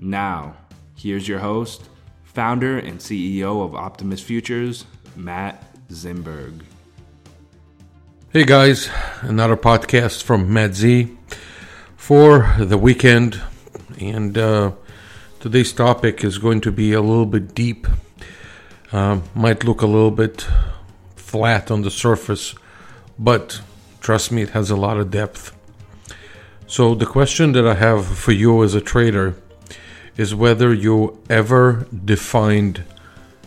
Now, here's your host, founder and CEO of Optimus Futures, Matt Zimberg. Hey guys, another podcast from Matt Z for the weekend, and uh, today's topic is going to be a little bit deep. Um, might look a little bit flat on the surface, but trust me, it has a lot of depth. So, the question that I have for you as a trader is whether you ever defined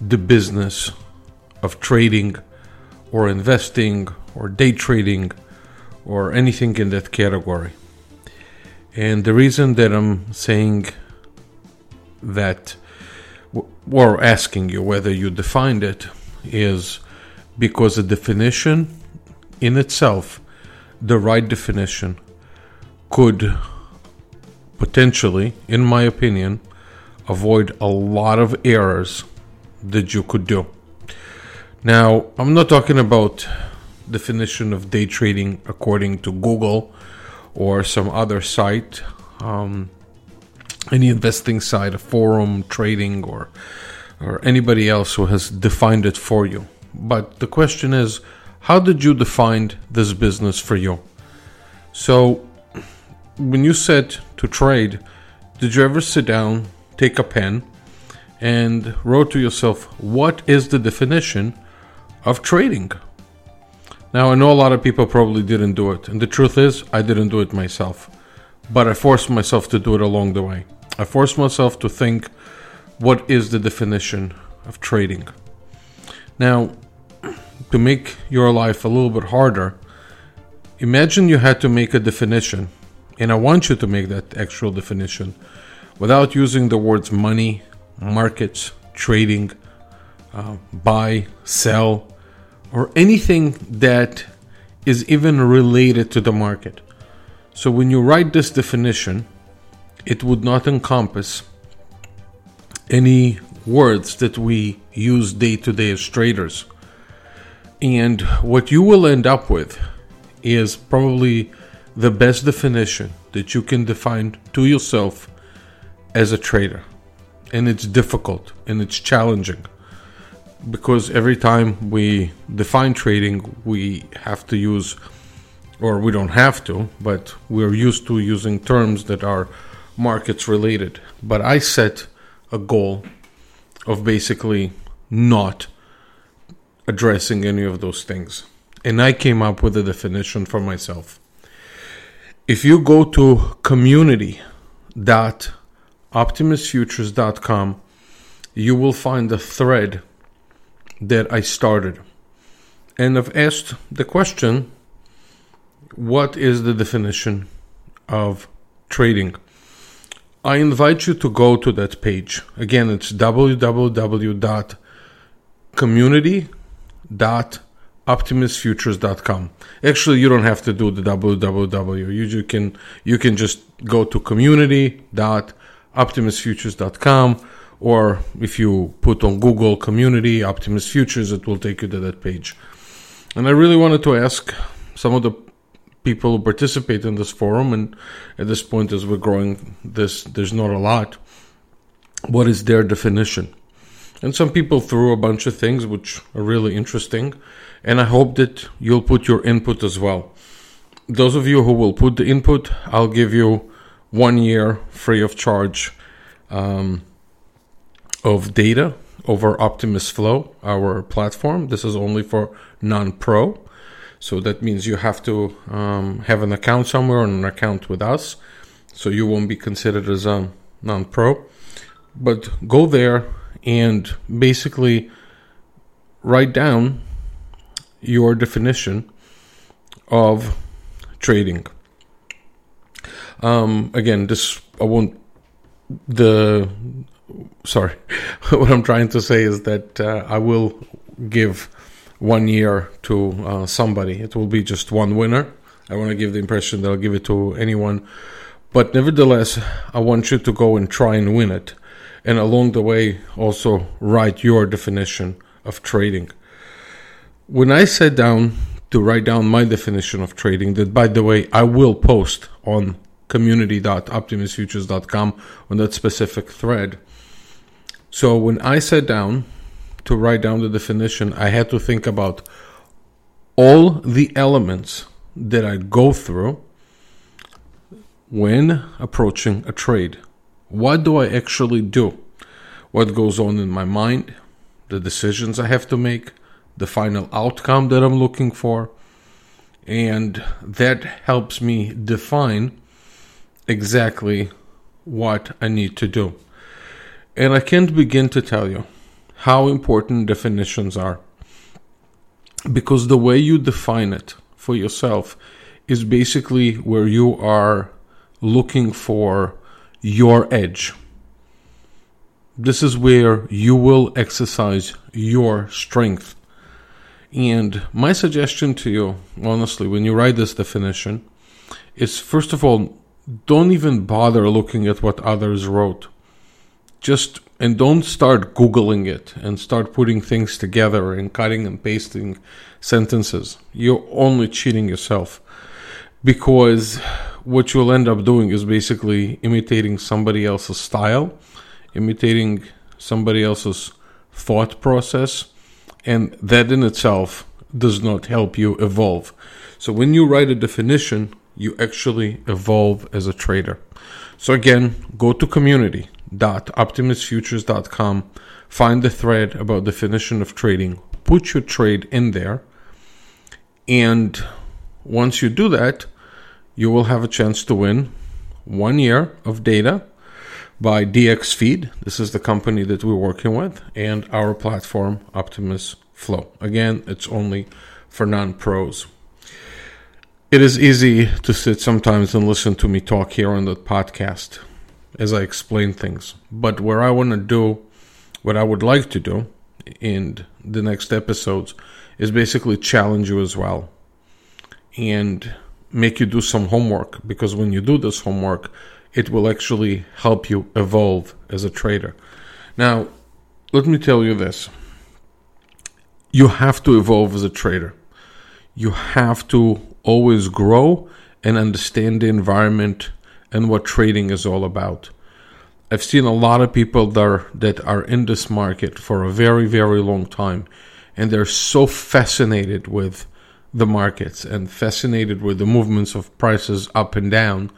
the business of trading or investing or day trading or anything in that category. And the reason that I'm saying that or asking you whether you defined it is because the definition in itself, the right definition, could potentially, in my opinion, avoid a lot of errors that you could do. Now, I'm not talking about definition of day trading according to Google or some other site, um, any investing site, a forum, trading, or or anybody else who has defined it for you. But the question is, how did you define this business for you? So when you said to trade, did you ever sit down, take a pen, and wrote to yourself, what is the definition of trading? Now, I know a lot of people probably didn't do it, and the truth is, I didn't do it myself. But I forced myself to do it along the way. I forced myself to think, what is the definition of trading? Now, to make your life a little bit harder, imagine you had to make a definition and I want you to make that actual definition without using the words money, markets, trading, uh, buy, sell, or anything that is even related to the market. So when you write this definition, it would not encompass any words that we use day to day as traders. And what you will end up with is probably the best definition that you can define to yourself as a trader. And it's difficult and it's challenging because every time we define trading, we have to use, or we don't have to, but we're used to using terms that are markets related. But I set a goal of basically not addressing any of those things. And I came up with a definition for myself. If you go to community.optimusfutures.com, you will find a thread that I started. And I've asked the question what is the definition of trading? I invite you to go to that page. Again, it's www.community.optimusfutures.com optimusfutures.com. Actually, you don't have to do the www. You can you can just go to community.optimusfutures.com or if you put on Google community Optimus Futures, it will take you to that page. And I really wanted to ask some of the people who participate in this forum, and at this point, as we're growing, this there's not a lot. What is their definition? And some people threw a bunch of things which are really interesting and I hope that you'll put your input as well. Those of you who will put the input, I'll give you one year free of charge um, of data over Optimus Flow, our platform. This is only for non pro. So that means you have to um, have an account somewhere and an account with us. So you won't be considered as a non pro. But go there and basically write down your definition of trading. Um, again, this I won't. The sorry, what I'm trying to say is that uh, I will give one year to uh, somebody. It will be just one winner. I want to give the impression that I'll give it to anyone, but nevertheless, I want you to go and try and win it, and along the way, also write your definition of trading. When I sat down to write down my definition of trading, that by the way, I will post on community.optimusfutures.com on that specific thread. So when I sat down to write down the definition, I had to think about all the elements that I go through when approaching a trade. What do I actually do? What goes on in my mind? The decisions I have to make? The final outcome that I'm looking for? And that helps me define exactly what I need to do. And I can't begin to tell you how important definitions are. Because the way you define it for yourself is basically where you are looking for your edge. This is where you will exercise your strength. And my suggestion to you, honestly, when you write this definition, is first of all, don't even bother looking at what others wrote. Just and don't start googling it and start putting things together and cutting and pasting sentences. You're only cheating yourself because what you'll end up doing is basically imitating somebody else's style, imitating somebody else's thought process, and that in itself does not help you evolve. So when you write a definition, you actually evolve as a trader. So again, go to community.optimusfutures.com, find the thread about definition of trading, put your trade in there, and once you do that, you will have a chance to win one year of data by DXFeed. This is the company that we're working with, and our platform, Optimus Flow. Again, it's only for non pros. It is easy to sit sometimes and listen to me talk here on the podcast as I explain things. But where I want to do, what I would like to do in the next episodes is basically challenge you as well and make you do some homework because when you do this homework, it will actually help you evolve as a trader. Now, let me tell you this you have to evolve as a trader. You have to always grow and understand the environment and what trading is all about. I've seen a lot of people that are, that are in this market for a very, very long time, and they're so fascinated with the markets and fascinated with the movements of prices up and down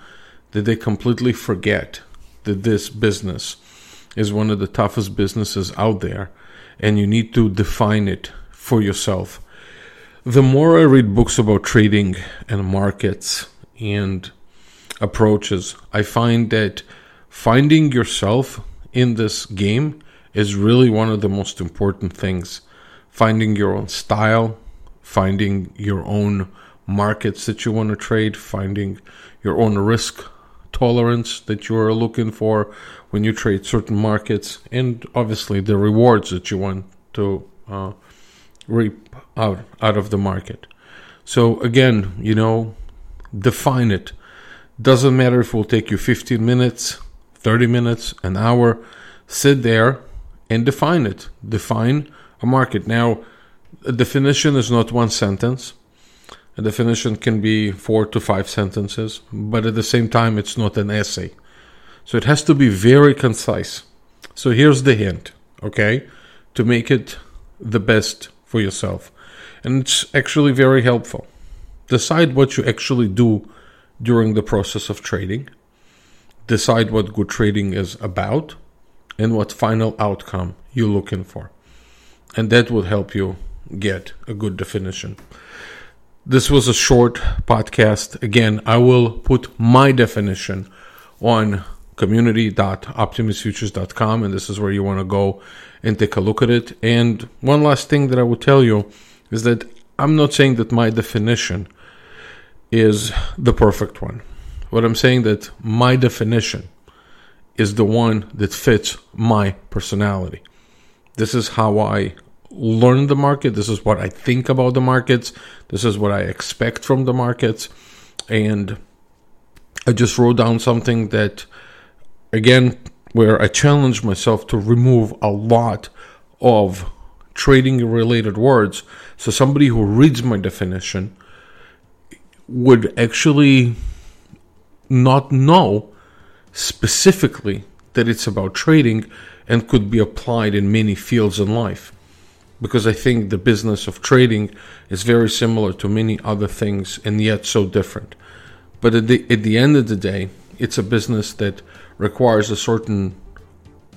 that they completely forget that this business is one of the toughest businesses out there, and you need to define it for yourself the more I read books about trading and markets and approaches, I find that finding yourself in this game is really one of the most important things. Finding your own style, finding your own markets that you want to trade, finding your own risk tolerance that you are looking for when you trade certain markets, and obviously the rewards that you want to uh, reap out out of the market. So again, you know, define it. Doesn't matter if it will take you 15 minutes, 30 minutes, an hour. Sit there and define it. Define a market. Now, a definition is not one sentence. A definition can be four to five sentences, but at the same time, it's not an essay. So it has to be very concise. So here's the hint, okay, to make it the best for yourself. And it's actually very helpful. Decide what you actually do during the process of trading. decide what good trading is about and what final outcome you're looking for. And that will help you get a good definition. This was a short podcast. Again, I will put my definition on community.optimusfutures.com, and this is where you want to go and take a look at it. And one last thing that I would tell you is that I'm not saying that my definition is the perfect one. What I'm saying that my definition is the one that fits my personality. This is how I learn the market. This is what I think about the markets. This is what I expect from the markets. And I just wrote down something that, again, where I challenged myself to remove a lot of trading related words. So somebody who reads my definition would actually not know specifically that it's about trading and could be applied in many fields in life because I think the business of trading is very similar to many other things and yet so different. But at the, at the end of the day, it's a business that requires a certain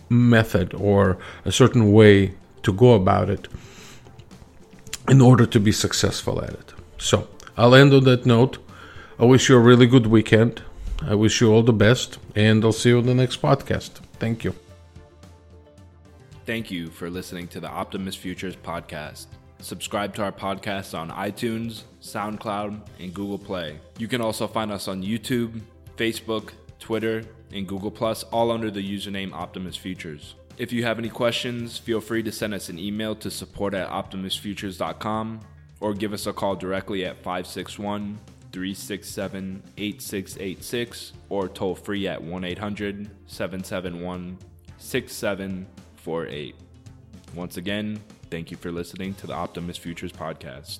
method or a certain way to go about it in order to be successful at it. So I'll end on that note. I wish you a really good weekend. I wish you all the best, and I'll see you on the next podcast. Thank you. Thank you for listening to the Optimus Futures podcast. Subscribe to our podcast on iTunes, SoundCloud, and Google Play. You can also find us on YouTube, Facebook, Twitter, and Google Plus, all under the username Optimus Futures. If you have any questions, feel free to send us an email to support at optimusfutures.com or give us a call directly at 561 367 8686 or toll free at 1 800 771 6748. Once again, thank you for listening to the Optimus Futures podcast.